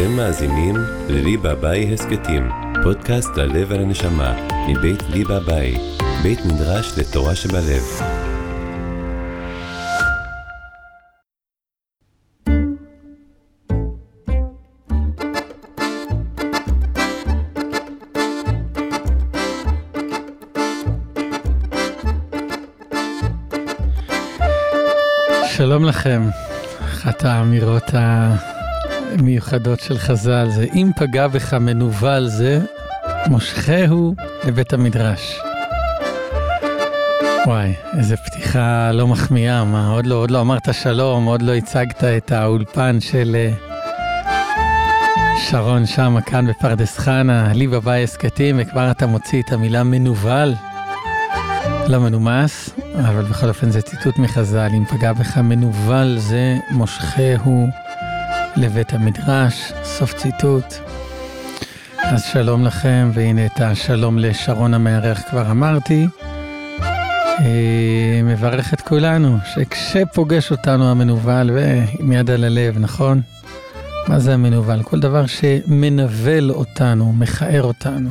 אתם מאזינים לליבה ביי הסכתים, פודקאסט ללב ולנשמה, מבית ליבה ביי, בית מדרש לתורה שבלב. שלום לכם. אחת האמירות המיוחדות של חז"ל זה אם פגע בך מנוול זה, מושכהו לבית המדרש. וואי, איזה פתיחה לא מחמיאה, מה, עוד לא, עוד לא אמרת שלום, עוד לא הצגת את האולפן של אה, שרון שמה כאן בפרדס חנה, לי בבית הסכתים, וכבר אתה מוציא את המילה מנוול. לא מנומס, אבל בכל אופן זה ציטוט מחז"ל, אם פגע בך מנוול זה מושכהו לבית המדרש, סוף ציטוט. אז שלום לכם, והנה את השלום לשרון המארח כבר אמרתי. אה, מברך את כולנו, שכשפוגש אותנו המנוול, ועם יד על הלב, נכון? מה זה המנוול? כל דבר שמנבל אותנו, מכער אותנו,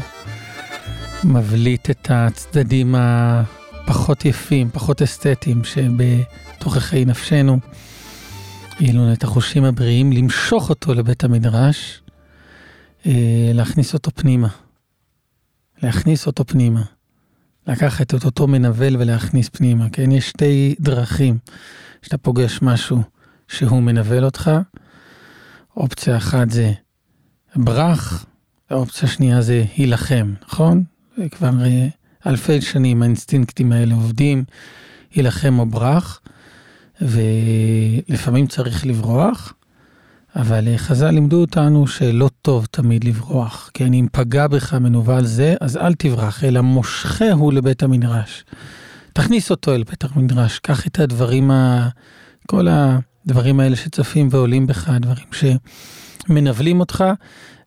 מבליט את הצדדים ה... פחות יפים, פחות אסתטיים, שבתוככי נפשנו, לנו את החושים הבריאים, למשוך אותו לבית המדרש, אה, להכניס אותו פנימה. להכניס אותו פנימה. לקחת את אותו מנבל ולהכניס פנימה, כן? יש שתי דרכים שאתה פוגש משהו שהוא מנבל אותך. אופציה אחת זה ברח, האופציה השנייה זה הילחם, נכון? כבר אה, אלפי שנים האינסטינקטים האלה עובדים, יילחם או ברח, ולפעמים צריך לברוח, אבל חז"ל לימדו אותנו שלא טוב תמיד לברוח, כן, אם פגע בך מנוול זה, אז אל תברח, אלא מושכהו לבית המדרש. תכניס אותו אל בית המדרש, קח את הדברים, ה... כל הדברים האלה שצפים ועולים בך, הדברים שמנבלים אותך,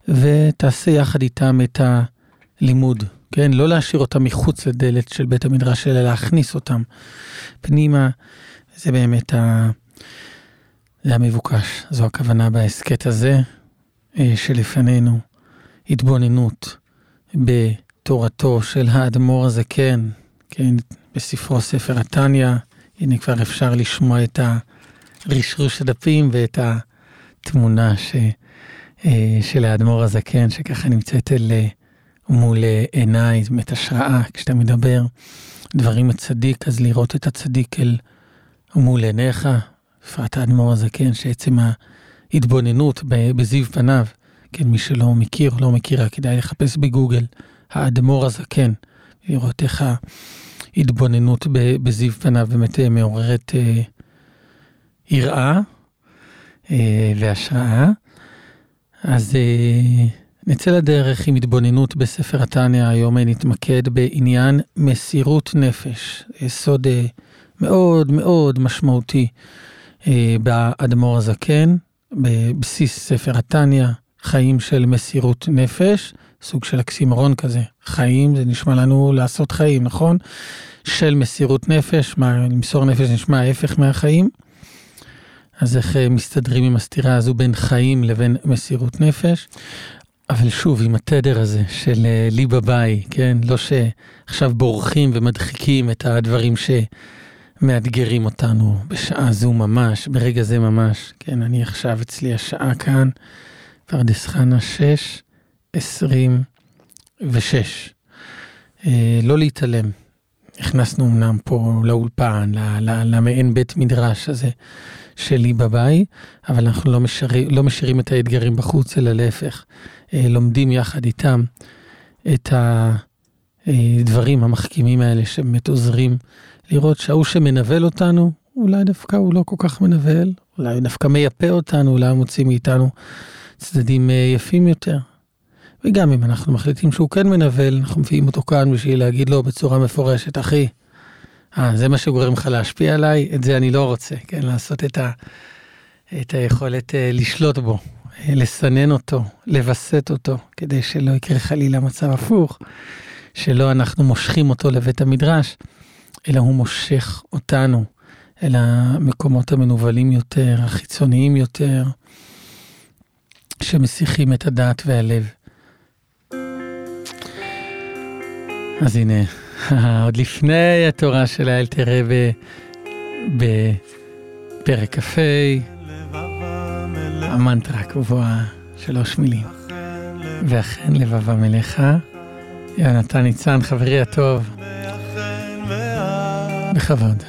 ותעשה יחד איתם את הלימוד. כן? לא להשאיר אותם מחוץ לדלת של בית המדרש, אלא להכניס אותם פנימה. זה באמת ה... זה המבוקש, זו הכוונה בהסכת הזה אה, שלפנינו. התבוננות בתורתו של האדמו"ר הזקן, כן, בספרו ספר התניא, הנה כבר אפשר לשמוע את הרשרוש הדפים ואת התמונה ש, אה, של האדמו"ר הזקן, שככה נמצאת אל מול עיניי, זאת אומרת השראה, כשאתה מדבר. דברים הצדיק, אז לראות את הצדיק אל מול עיניך, בפרט האדמו"ר הזקן, שעצם ההתבוננות בזיו פניו, כן, מי שלא מכיר או לא מכירה, כדאי לחפש בגוגל, האדמו"ר הזקן, לראות איך ההתבוננות בזיו פניו באמת אה, מעוררת אה, יראה אה, והשראה. אז אה, נצא לדרך עם התבוננות בספר התניא, היום נתמקד בעניין מסירות נפש, יסוד אה, מאוד מאוד משמעותי אה, באדמו"ר הזקן, בבסיס ספר התניא, חיים של מסירות נפש, סוג של אקסימרון כזה, חיים, זה נשמע לנו לעשות חיים, נכון? של מסירות נפש, מה, למסור נפש נשמע ההפך מהחיים. אז איך אה, מסתדרים עם הסתירה הזו בין חיים לבין מסירות נפש? אבל שוב, עם התדר הזה של אה, לי בביי, כן? לא שעכשיו בורחים ומדחיקים את הדברים שמאתגרים אותנו בשעה זו ממש, ברגע זה ממש. כן, אני עכשיו אצלי השעה כאן, פרדס חנה 6, 26. אה, לא להתעלם. נכנסנו אמנם פה לאולפן, למעין בית מדרש הזה שלי בבית, אבל אנחנו לא, משאיר, לא משאירים את האתגרים בחוץ, אלא להפך. אה, לומדים יחד איתם את הדברים המחכימים האלה שבאמת עוזרים לראות שההוא שמנבל אותנו, אולי דווקא הוא לא כל כך מנבל, אולי דווקא מייפה אותנו, אולי מוציא מאיתנו צדדים אה, יפים יותר. וגם אם אנחנו מחליטים שהוא כן מנבל, אנחנו מביאים אותו כאן בשביל להגיד לו בצורה מפורשת, אחי, אה, זה מה שגורם לך להשפיע עליי, את זה אני לא רוצה, כן, לעשות את, ה, את היכולת אה, לשלוט בו, לסנן אותו, לווסת אותו, כדי שלא יקרה חלילה מצב הפוך, שלא אנחנו מושכים אותו לבית המדרש, אלא הוא מושך אותנו אל המקומות המנוולים יותר, החיצוניים יותר, שמסיחים את הדעת והלב. אז הנה, עוד לפני התורה של האלתר בפרק כ"ה, המנטרה הקבועה, שלוש מילים. ואכן לבבם אליך, יונתן ניצן, חברי הטוב, בכבוד.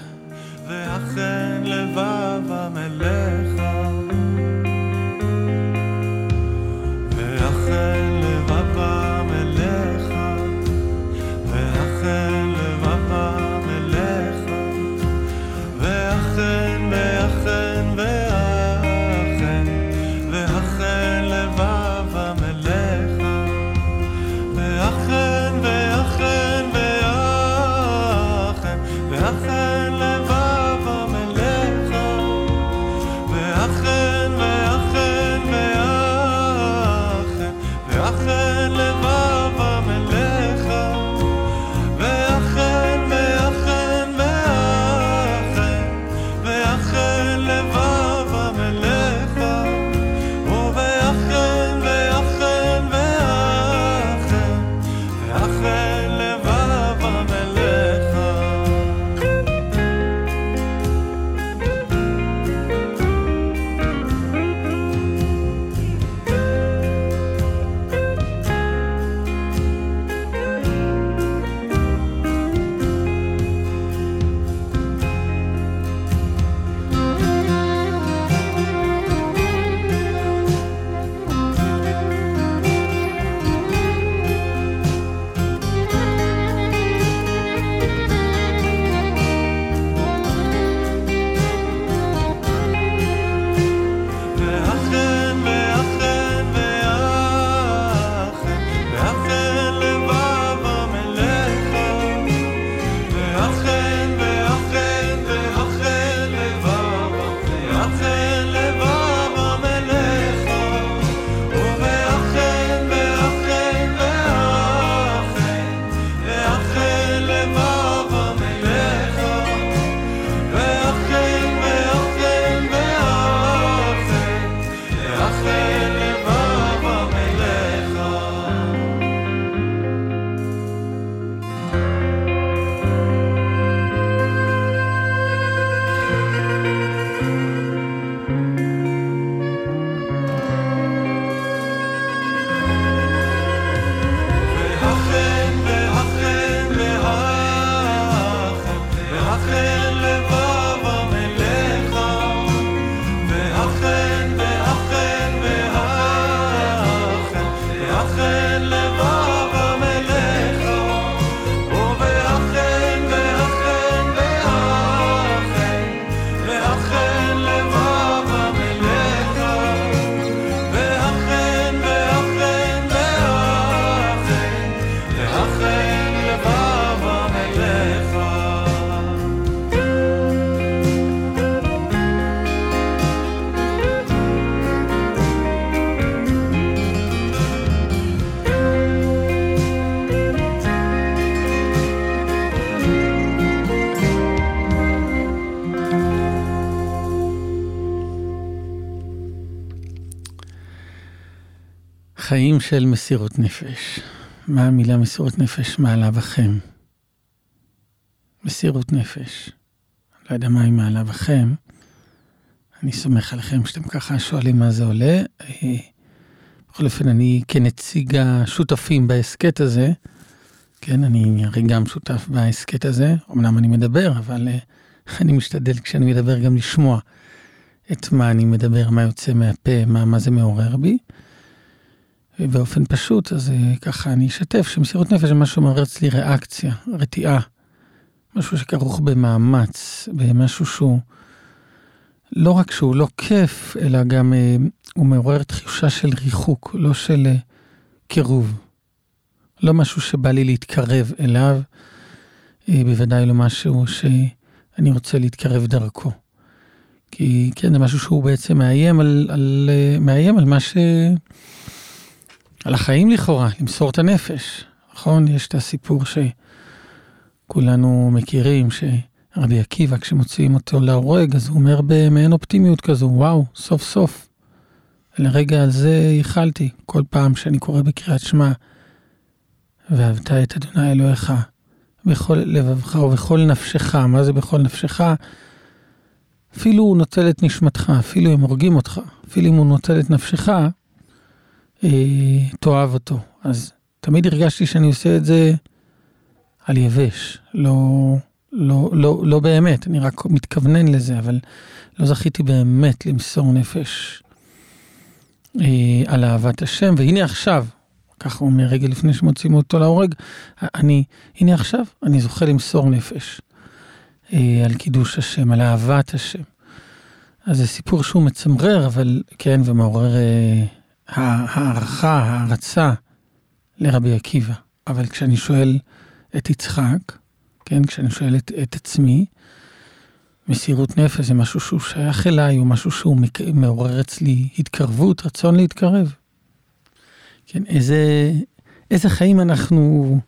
חיים של מסירות נפש. מה המילה מסירות נפש מעלה בכם? מסירות נפש. לא יודע מה היא מעלה בכם. אני סומך עליכם שאתם ככה שואלים מה זה עולה. אה, בכל אופן, אני כנציג השותפים בהסכת הזה, כן, אני הרי גם שותף בהסכת הזה, אמנם אני מדבר, אבל אה, אני משתדל כשאני מדבר גם לשמוע את מה אני מדבר, מה יוצא מהפה, מה, מה זה מעורר בי. באופן פשוט, אז אה, ככה אני אשתף שמסירות נפש זה משהו מעורר אצלי ריאקציה, רתיעה. משהו שכרוך במאמץ, במשהו שהוא לא רק שהוא לא כיף, אלא גם אה, הוא מעורר תחושה של ריחוק, לא של אה, קירוב. לא משהו שבא לי להתקרב אליו, אה, בוודאי לא משהו שאני רוצה להתקרב דרכו. כי כן, זה משהו שהוא בעצם מאיים על, על, אה, מאיים על מה ש... על החיים לכאורה, למסור את הנפש, נכון? יש את הסיפור שכולנו מכירים, שרבי עקיבא, כשמוציאים אותו להורג, אז הוא אומר במעין אופטימיות כזו, וואו, סוף סוף לרגע הזה ייחלתי, כל פעם שאני קורא בקריאת שמע, ואהבת את אדוני אלוהיך בכל לבבך ובכל נפשך, מה זה בכל נפשך? אפילו הוא נוטל את נשמתך, אפילו אם הורגים אותך, אפילו אם הוא נוטל את נפשך, אה, תאהב אותו. אז תמיד הרגשתי שאני עושה את זה על יבש, לא, לא, לא, לא באמת, אני רק מתכוונן לזה, אבל לא זכיתי באמת למסור נפש אה, על אהבת השם, והנה עכשיו, ככה הוא אומר רגע לפני שמוצאים אותו להורג, אני, הנה עכשיו, אני זוכה למסור נפש אה, על קידוש השם, על אהבת השם. אז זה סיפור שהוא מצמרר, אבל כן, ומעורר אה, הערכה, הערצה לרבי עקיבא. אבל כשאני שואל את יצחק, כן, כשאני שואל את, את עצמי, מסירות נפש זה משהו שהוא שייך אליי, הוא משהו שהוא מעורר אצלי התקרבות, רצון להתקרב. כן, איזה, איזה חיים אנחנו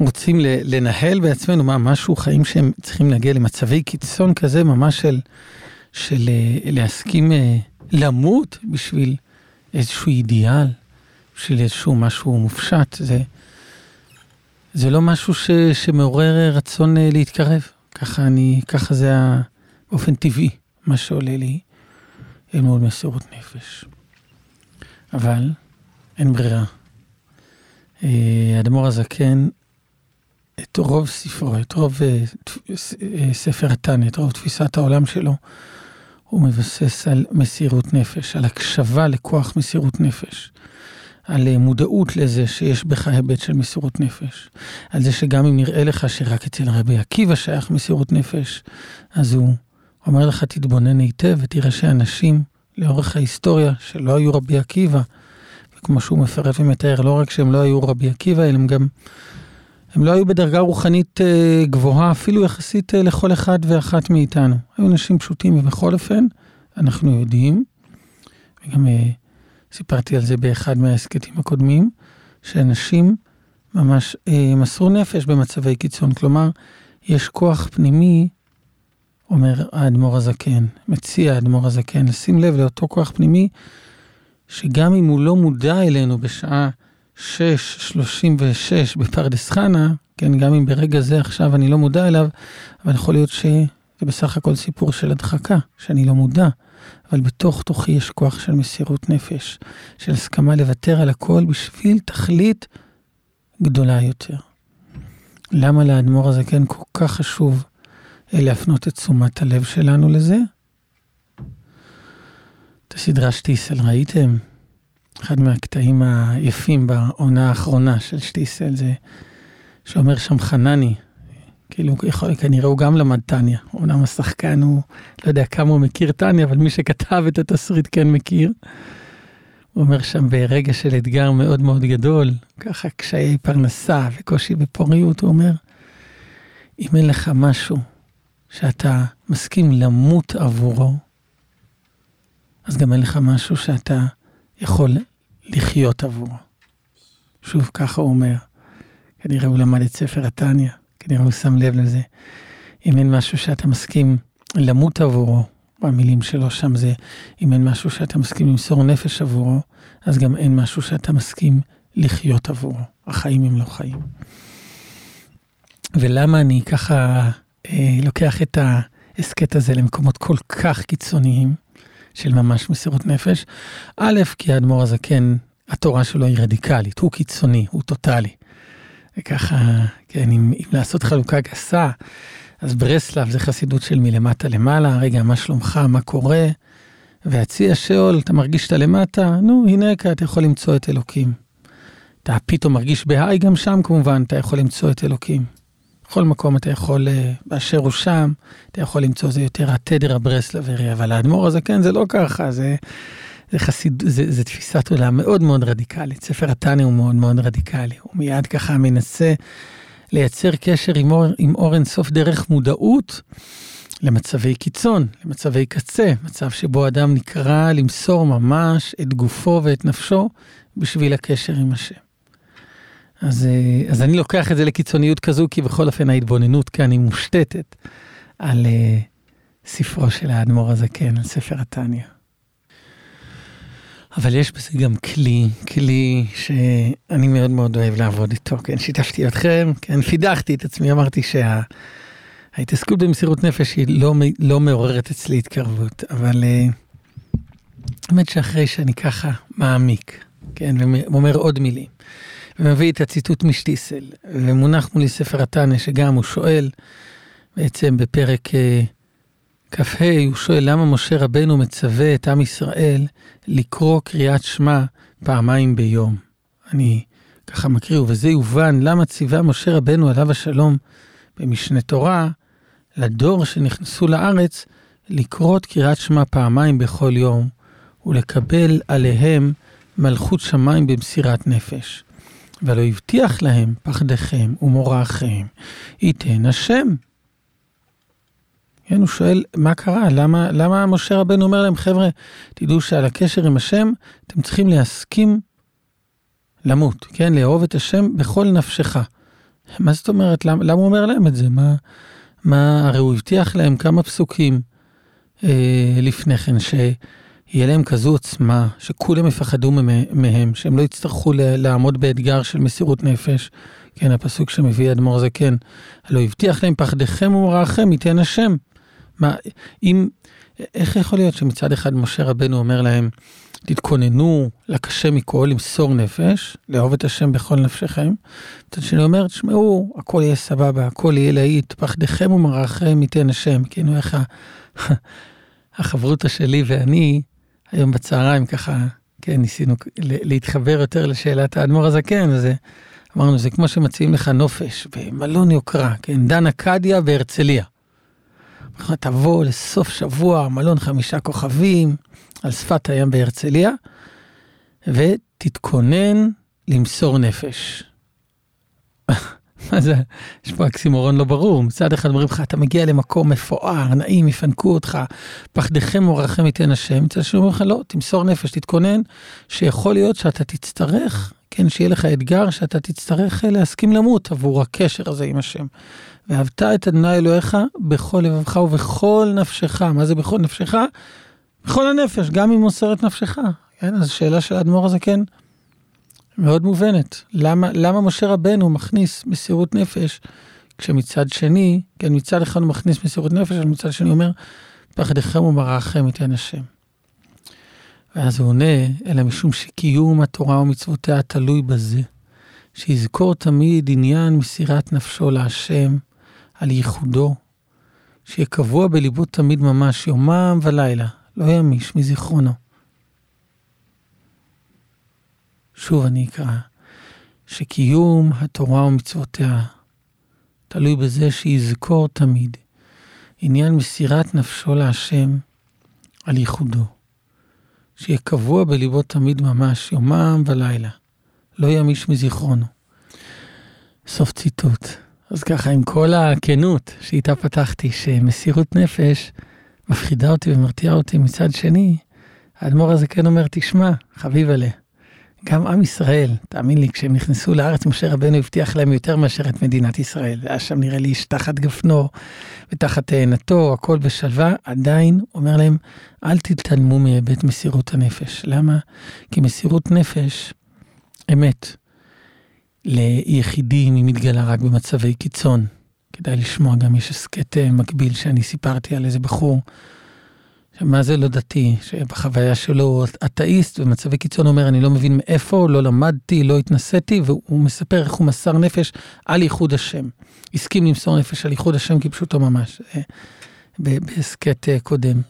רוצים לנהל בעצמנו, מה, משהו, חיים שהם צריכים להגיע למצבי קיצון כזה, ממש של, של אה, להסכים אה, למות בשביל איזשהו אידיאל, בשביל איזשהו משהו מופשט, זה, זה לא משהו ש, שמעורר רצון אה, להתקרב. ככה אני, ככה זה באופן טבעי, מה שעולה לי אל מול מסירות נפש. אבל אין ברירה. האדמו"ר הזקן, את רוב ספרו, את רוב אה, אה, ספר התניא, את רוב תפיסת העולם שלו, הוא מבסס על מסירות נפש, על הקשבה לכוח מסירות נפש, על אה, מודעות לזה שיש בך היבט של מסירות נפש, על זה שגם אם נראה לך שרק אצל רבי עקיבא שייך מסירות נפש, אז הוא אומר לך, תתבונן היטב ותראה שאנשים לאורך ההיסטוריה שלא היו רבי עקיבא, כמו שהוא מפרט ומתאר, לא רק שהם לא היו רבי עקיבא, אלא הם גם, הם לא היו בדרגה רוחנית אה, גבוהה, אפילו יחסית אה, לכל אחד ואחת מאיתנו. היו אנשים פשוטים, ובכל אופן, אנחנו יודעים, וגם אה, סיפרתי על זה באחד מההסכתים הקודמים, שאנשים ממש מסרו נפש במצבי קיצון. כלומר, יש כוח פנימי, אומר האדמו"ר הזקן, מציע האדמו"ר הזקן, לשים לב לאותו כוח פנימי שגם אם הוא לא מודע אלינו בשעה 6.36 בפרדס חנה, כן, גם אם ברגע זה עכשיו אני לא מודע אליו, אבל יכול להיות שזה בסך הכל סיפור של הדחקה, שאני לא מודע. אבל בתוך תוכי יש כוח של מסירות נפש, של הסכמה לוותר על הכל בשביל תכלית גדולה יותר. למה לאדמו"ר הזה כן כל כך חשוב להפנות את תשומת הלב שלנו לזה? את הסדרה שטיסל ראיתם? אחד מהקטעים היפים בעונה האחרונה של שטיסל זה שאומר שם חנני, כאילו יכול, כנראה הוא גם למד טניה, אומנם השחקן הוא, לא יודע כמה הוא מכיר טניה, אבל מי שכתב את התסריט כן מכיר. הוא אומר שם ברגע של אתגר מאוד מאוד גדול, ככה קשיי פרנסה וקושי בפוריות, הוא אומר, אם אין לך משהו שאתה מסכים למות עבורו, אז גם אין לך משהו שאתה יכול לחיות עבורו. שוב, ככה הוא אומר. כנראה הוא למד את ספר התניא, כנראה הוא שם לב לזה. אם אין משהו שאתה מסכים למות עבורו, המילים שלו שם זה, אם אין משהו שאתה מסכים למסור נפש עבורו, אז גם אין משהו שאתה מסכים לחיות עבורו. החיים הם לא חיים. ולמה אני ככה אה, לוקח את ההסכת הזה למקומות כל כך קיצוניים? של ממש מסירות נפש. א', כי האדמו"ר הזקן, התורה שלו היא רדיקלית, הוא קיצוני, הוא טוטאלי. וככה, כן, אם, אם לעשות חלוקה גסה, אז ברסלב זה חסידות של מלמטה למעלה, רגע, מה שלומך, מה קורה? והציע שאול, אתה מרגיש שאתה למטה? נו, הנה כאן, אתה יכול למצוא את אלוקים. אתה פתאום מרגיש בהיי גם שם כמובן, אתה יכול למצוא את אלוקים. בכל מקום אתה יכול, אה, באשר הוא שם, אתה יכול למצוא זה יותר התדר הברסלברי, אבל האדמו"ר הזה כן, זה לא ככה, זה, זה חסיד, זה, זה תפיסת עולם מאוד מאוד רדיקלית. ספר התניא הוא מאוד מאוד רדיקלי, הוא מיד ככה מנסה לייצר קשר עם אור, עם אור אינסוף דרך מודעות למצבי קיצון, למצבי קצה, מצב שבו אדם נקרא למסור ממש את גופו ואת נפשו בשביל הקשר עם השם. אז, אה, אז אני לוקח את זה לקיצוניות כזו, כי בכל אופן ההתבוננות כאן היא מושתתת על uh, ספרו של האדמו"ר הזקן, על ספר התניא. אבל יש בזה גם כלי, כלי שאני מאוד מאוד אוהב לעבוד איתו, כן, שיתפתי אתכם, כן, פידחתי את עצמי, אמרתי שההתעסקות שה... במסירות נפש היא לא, לא מעוררת אצלי התקרבות, אבל אה, האמת שאחרי שאני ככה מעמיק, כן, ואומר עוד מילים, ומביא את הציטוט משטיסל, ומונח מולי ספר התנא, שגם הוא שואל, בעצם בפרק uh, כ"ה, הוא שואל למה משה רבנו מצווה את עם ישראל לקרוא קריאת שמע פעמיים ביום. אני ככה מקריא, ובזה יובן למה ציווה משה רבנו עליו השלום במשנה תורה, לדור שנכנסו לארץ, לקרוא את קריאת שמע פעמיים בכל יום, ולקבל עליהם מלכות שמיים במסירת נפש. ולא הבטיח להם פחדיכם ומוראכם, ייתן השם. כן, הוא שואל, מה קרה? למה, למה משה רבנו אומר להם, חבר'ה, תדעו שעל הקשר עם השם, אתם צריכים להסכים למות, כן? לאהוב את השם בכל נפשך. מה זאת אומרת? למה, למה הוא אומר להם את זה? מה, מה, הרי הוא הבטיח להם כמה פסוקים אה, לפני כן, שיהיה להם כזו עוצמה, שכולם יפחדו מהם, שהם לא יצטרכו לעמוד באתגר של מסירות נפש. כן, הפסוק שמביא אדמו"ר זקן, הלא הבטיח להם פחדיכם ומוראכם ייתן השם. מה, אם, איך יכול להיות שמצד אחד משה רבנו אומר להם, תתכוננו לקשה מכל, למסור נפש, לאהוב את השם בכל נפשכם. מצד שני אומר, תשמעו, הכל יהיה סבבה, הכל יהיה להיט, פחדיכם ומרעכם ייתן השם. כאילו איך החברותא שלי ואני, היום בצהריים ככה, כן, ניסינו להתחבר יותר לשאלת האדמו"ר הזקן, אז אמרנו, זה כמו שמציעים לך נופש במלון יוקרה, כן, דן אכדיה בהרצליה. תבוא לסוף שבוע, מלון חמישה כוכבים, על שפת הים בהרצליה, ותתכונן למסור נפש. מה זה? יש פה אקסימורון לא ברור. מצד אחד אומרים לך, אתה מגיע למקום מפואר, נעים, יפנקו אותך, פחדיכם ורכם ייתן השם. מצד שני אומרים לך, לא, תמסור נפש, תתכונן, שיכול להיות שאתה תצטרך, כן, שיהיה לך אתגר, שאתה תצטרך להסכים למות עבור הקשר הזה עם השם. ואהבת את אדוני אלוהיך בכל לבבך ובכל נפשך. מה זה בכל נפשך? בכל הנפש, גם אם מוסר את נפשך. כן, אז השאלה של האדמו"ר הזה כן, מאוד מובנת. למה, למה משה רבנו מכניס מסירות נפש, כשמצד שני, כן, מצד אחד הוא מכניס מסירות נפש, אבל מצד שני אומר, פחדכם ומרעכם ייתן השם. ואז הוא עונה, אלא משום שקיום התורה ומצוותיה תלוי בזה, שיזכור תמיד עניין מסירת נפשו להשם, על ייחודו, שיהיה קבוע בליבו תמיד ממש, יומם ולילה, לא ימיש מזיכרונו. שוב אני אקרא, שקיום התורה ומצוותיה תלוי בזה שיזכור תמיד עניין מסירת נפשו להשם על ייחודו, שיהיה קבוע בליבו תמיד ממש, יומם ולילה, לא ימיש מזיכרונו. סוף ציטוט. אז ככה, עם כל הכנות שאיתה פתחתי, שמסירות נפש מפחידה אותי ומרתיעה אותי מצד שני, האדמו"ר הזה כן אומר, תשמע, חביב עליה. גם עם ישראל, תאמין לי, כשהם נכנסו לארץ, משה רבנו הבטיח להם יותר מאשר את מדינת ישראל. היה שם נראה לי איש תחת גפנו ותחת תאנתו, הכל בשלווה, עדיין אומר להם, אל תתעלמו מהיבט מסירות הנפש. למה? כי מסירות נפש, אמת, ליחידים היא מתגלה רק במצבי קיצון. כדאי לשמוע, גם יש הסכת אה, מקביל שאני סיפרתי על איזה בחור, מה זה לא דתי, שבחוויה שלו אתאיסט, במצבי קיצון אומר, אני לא מבין מאיפה, לא למדתי, לא התנסיתי, והוא מספר איך הוא מסר נפש על ייחוד השם. הסכים למסור נפש על ייחוד השם כפשוטו ממש, אה, בהסכת אה, קודם.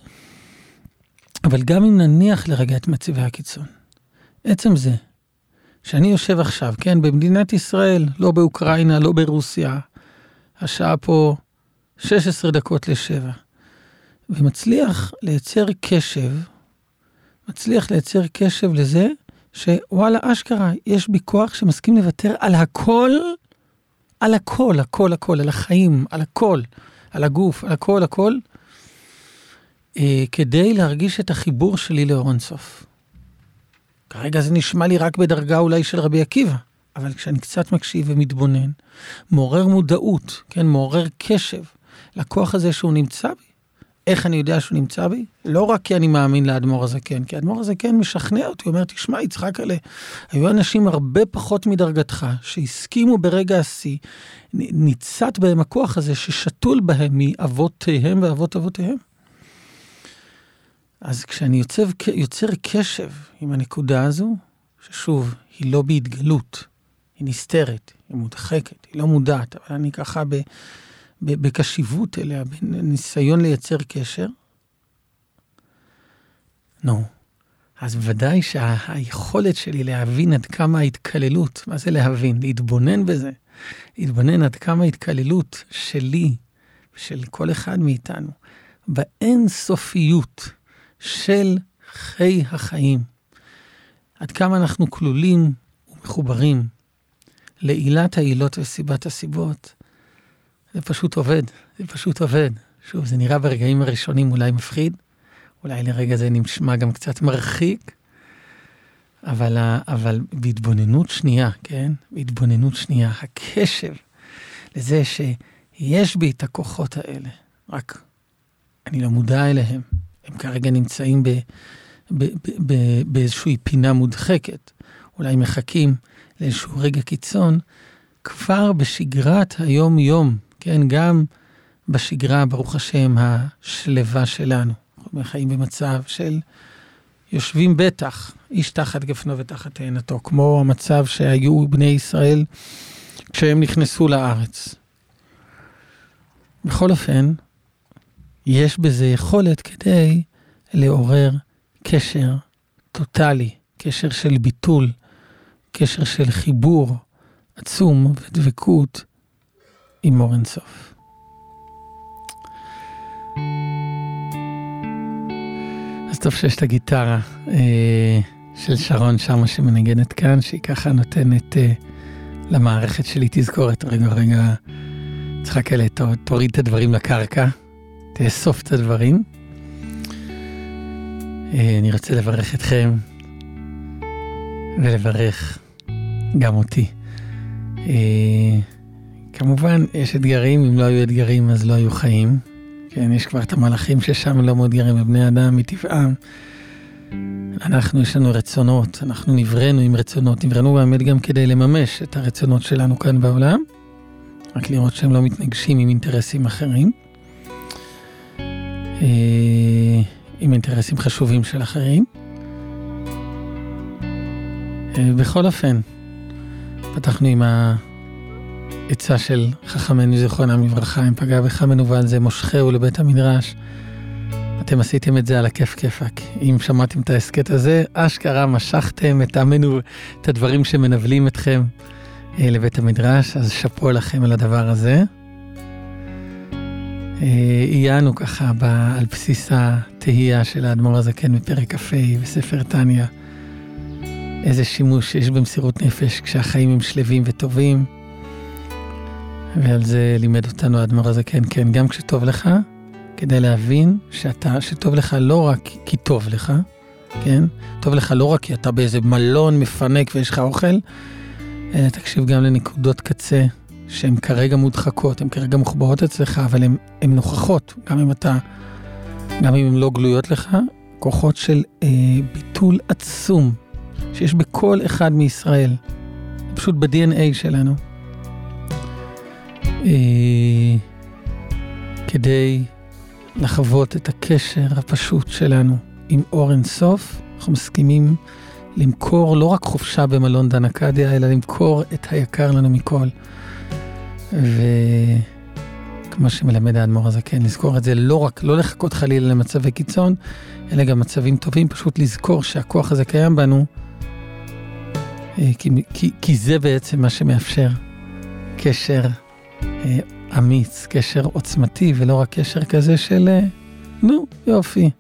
אבל גם אם נניח לרגע את מצבי הקיצון, עצם זה שאני יושב עכשיו, כן, במדינת ישראל, לא באוקראינה, לא ברוסיה, השעה פה 16 דקות לשבע, ומצליח לייצר קשב, מצליח לייצר קשב לזה שוואלה, אשכרה, יש בי כוח שמסכים לוותר על הכל, על הכל, הכל, הכל, על החיים, על הכל, על הגוף, על הכל, הכל, אה, כדי להרגיש את החיבור שלי לאור אינסוף. כרגע זה נשמע לי רק בדרגה אולי של רבי עקיבא, אבל כשאני קצת מקשיב ומתבונן, מעורר מודעות, כן, מעורר קשב לכוח הזה שהוא נמצא בי. איך אני יודע שהוא נמצא בי? לא רק כי אני מאמין לאדמו"ר הזקן, כי האדמו"ר הזקן משכנע אותי, אומר, תשמע, יצחק עלה, היו אנשים הרבה פחות מדרגתך, שהסכימו ברגע השיא, ניצת בהם הכוח הזה ששתול בהם מאבותיהם ואבות אבותיהם. אז כשאני יוצר, יוצר קשב עם הנקודה הזו, ששוב, היא לא בהתגלות, היא נסתרת, היא מודחקת, היא לא מודעת, אבל אני ככה ב, בקשיבות אליה, בניסיון לייצר קשר, נו, אז ודאי שהיכולת שלי להבין עד כמה ההתקללות, מה זה להבין? להתבונן בזה, להתבונן עד כמה ההתקללות שלי, של כל אחד מאיתנו, באין סופיות של חיי החיים, עד כמה אנחנו כלולים ומחוברים לעילת העילות וסיבת הסיבות, זה פשוט עובד, זה פשוט עובד. שוב, זה נראה ברגעים הראשונים אולי מפחיד, אולי לרגע זה נשמע גם קצת מרחיק, אבל, אבל בהתבוננות שנייה, כן? בהתבוננות שנייה, הקשב לזה שיש בי את הכוחות האלה, רק אני לא מודע אליהם. הם כרגע נמצאים ב, ב, ב, ב, באיזושהי פינה מודחקת, אולי מחכים לאיזשהו רגע קיצון, כבר בשגרת היום-יום, כן, גם בשגרה, ברוך השם, השלווה שלנו. אנחנו חיים במצב של יושבים בטח, איש תחת גפנו ותחת תאנתו, כמו המצב שהיו בני ישראל כשהם נכנסו לארץ. בכל אופן, יש בזה יכולת כדי לעורר קשר טוטאלי, קשר של ביטול, קשר של חיבור עצום ודבקות עם אור אינסוף. אז טוב שיש את הגיטרה אה, של שרון שמה שמנגנת כאן, שהיא ככה נותנת אה, למערכת שלי תזכורת, רגע, רגע, צחק אלה, תוריד את הדברים לקרקע, תאסוף את הדברים. אה, אני רוצה לברך אתכם ולברך גם אותי. אה, כמובן, יש אתגרים, אם לא היו אתגרים אז לא היו חיים. כן, יש כבר את המלאכים ששם לא מאותגרים בבני אדם מטבעם. אנחנו, יש לנו רצונות, אנחנו נבראנו עם רצונות, נבראנו באמת גם כדי לממש את הרצונות שלנו כאן בעולם, רק לראות שהם לא מתנגשים עם אינטרסים אחרים. אה, עם אינטרסים חשובים של אחרים. אה, בכל אופן, פתחנו עם העצה של חכמינו זיכרונם לברכה, אם פגע בך מנוול זה מושכהו לבית המדרש. אתם עשיתם את זה על הכיף כיפאק. אם שמעתם את ההסכת הזה, אשכרה משכתם את, המנו, את הדברים שמנבלים אתכם אה, לבית המדרש, אז שאפו לכם על הדבר הזה. עיינו ככה ב, על בסיס התהייה של האדמו"ר הזקן בפרק כ"ה בספר טניה. איזה שימוש יש במסירות נפש כשהחיים הם שלווים וטובים. ועל זה לימד אותנו האדמו"ר הזקן, כן, גם כשטוב לך, כדי להבין שאתה, שטוב לך לא רק כי טוב לך, כן? טוב לך לא רק כי אתה באיזה מלון מפנק ויש לך אוכל, אלא תקשיב גם לנקודות קצה שהן כרגע מודחקות, הן כרגע מוחברות אצלך, אבל הן נוכחות, גם אם אתה, גם אם הן לא גלויות לך, כוחות של אה, ביטול עצום שיש בכל אחד מישראל, פשוט ב-DNA שלנו, אה, כדי לחוות את הקשר הפשוט שלנו עם אור אינסוף, אנחנו מסכימים למכור לא רק חופשה במלון דן אקדיה, אלא למכור את היקר לנו מכל. וכמו שמלמד האדמו"ר הזה, כן, לזכור את זה לא רק, לא לחכות חלילה למצבי קיצון, אלא גם מצבים טובים, פשוט לזכור שהכוח הזה קיים בנו, אה, כי, כי, כי זה בעצם מה שמאפשר קשר אה, אמיץ, קשר עוצמתי, ולא רק קשר כזה של, אה, נו, יופי,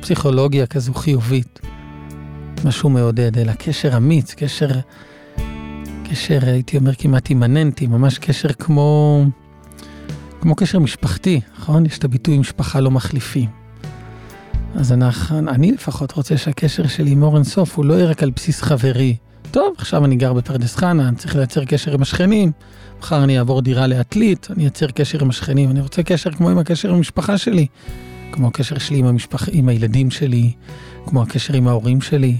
פסיכולוגיה כזו חיובית, משהו מעודד, אלא קשר אמיץ, קשר קשר, הייתי אומר, כמעט אימננטי, ממש קשר כמו, כמו קשר משפחתי, נכון? יש את הביטוי משפחה לא מחליפים. אז אנחנו, אני לפחות רוצה שהקשר שלי עם אורן סוף הוא לא יהיה רק על בסיס חברי. טוב, עכשיו אני גר בפרדס חנה, אני צריך לייצר קשר עם השכנים, מחר אני אעבור דירה לעתלית, אני אייצר קשר עם השכנים, אני רוצה קשר כמו עם הקשר עם המשפחה שלי. כמו הקשר שלי עם, המשפח... עם הילדים שלי, כמו הקשר עם ההורים שלי.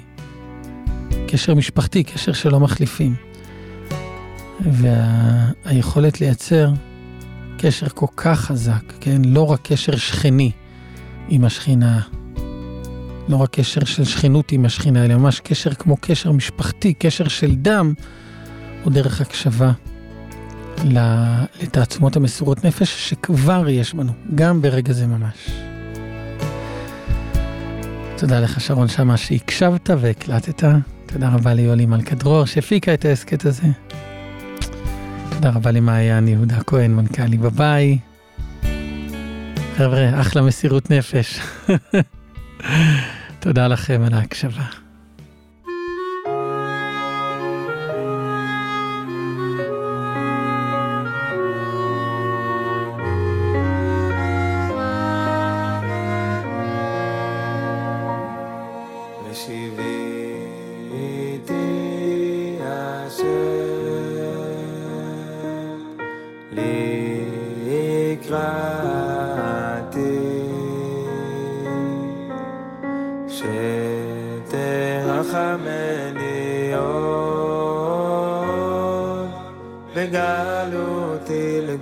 קשר משפחתי, קשר שלא מחליפים. והיכולת וה... לייצר קשר כל כך חזק, כן? לא רק קשר שכני עם השכינה, לא רק קשר של שכנות עם השכינה, אלא ממש קשר כמו קשר משפחתי, קשר של דם, הוא דרך הקשבה לתעצומות המסורות נפש שכבר יש בנו, גם ברגע זה ממש. תודה לך שרון שמה שהקשבת והקלטת. תודה רבה ליולי מלכה דרור שהפיקה את ההסכת הזה. תודה רבה למעיין יהודה כהן, מנכ"לי בביי. חבר'ה, אחלה מסירות נפש. תודה לכם על ההקשבה. cry. regalo till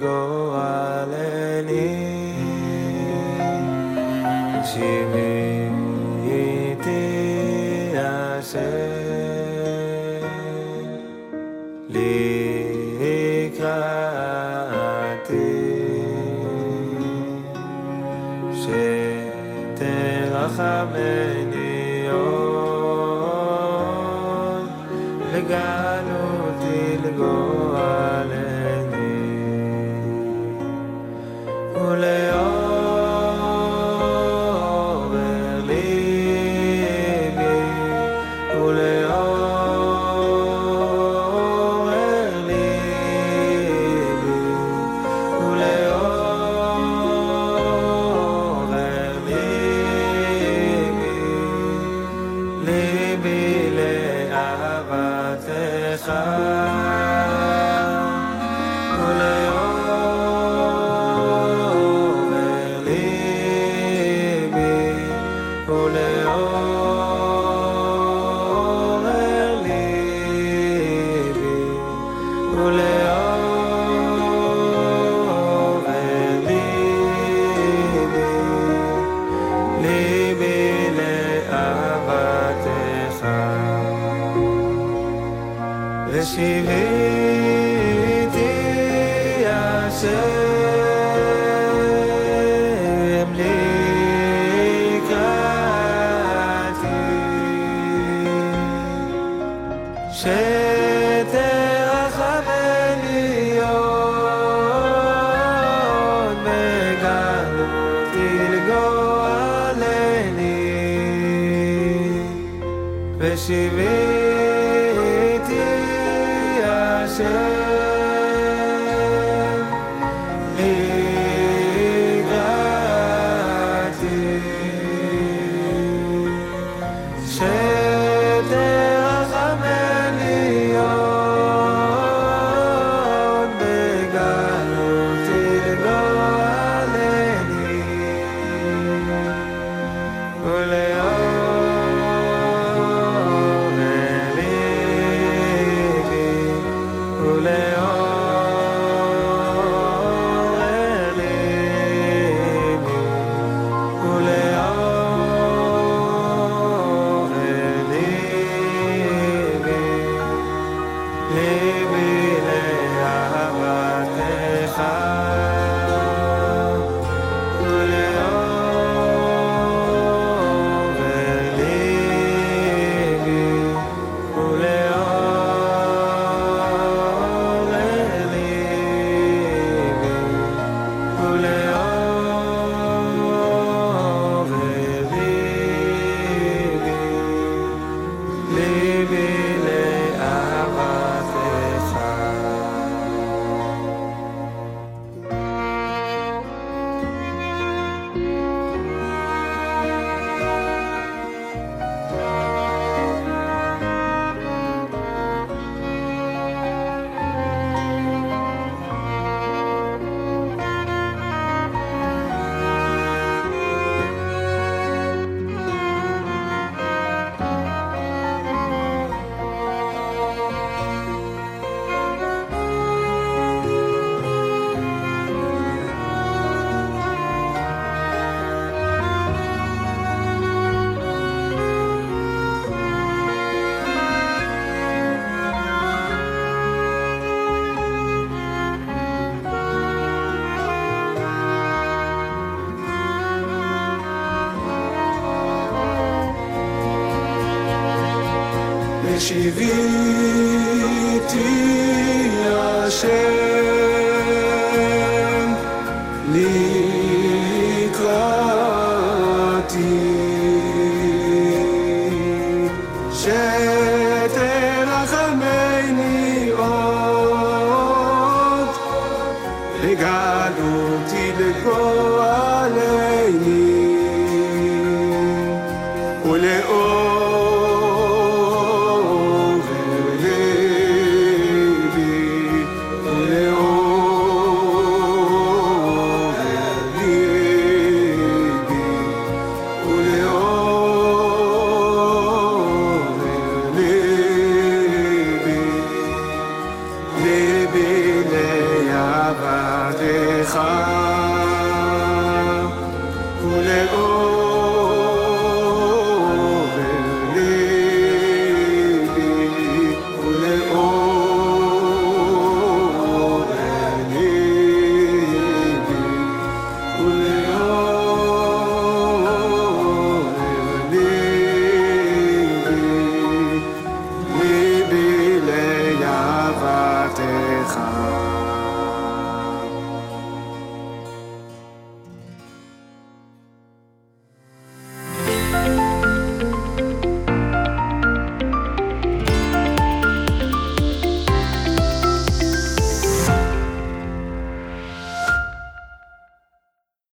Shiviti Hashem.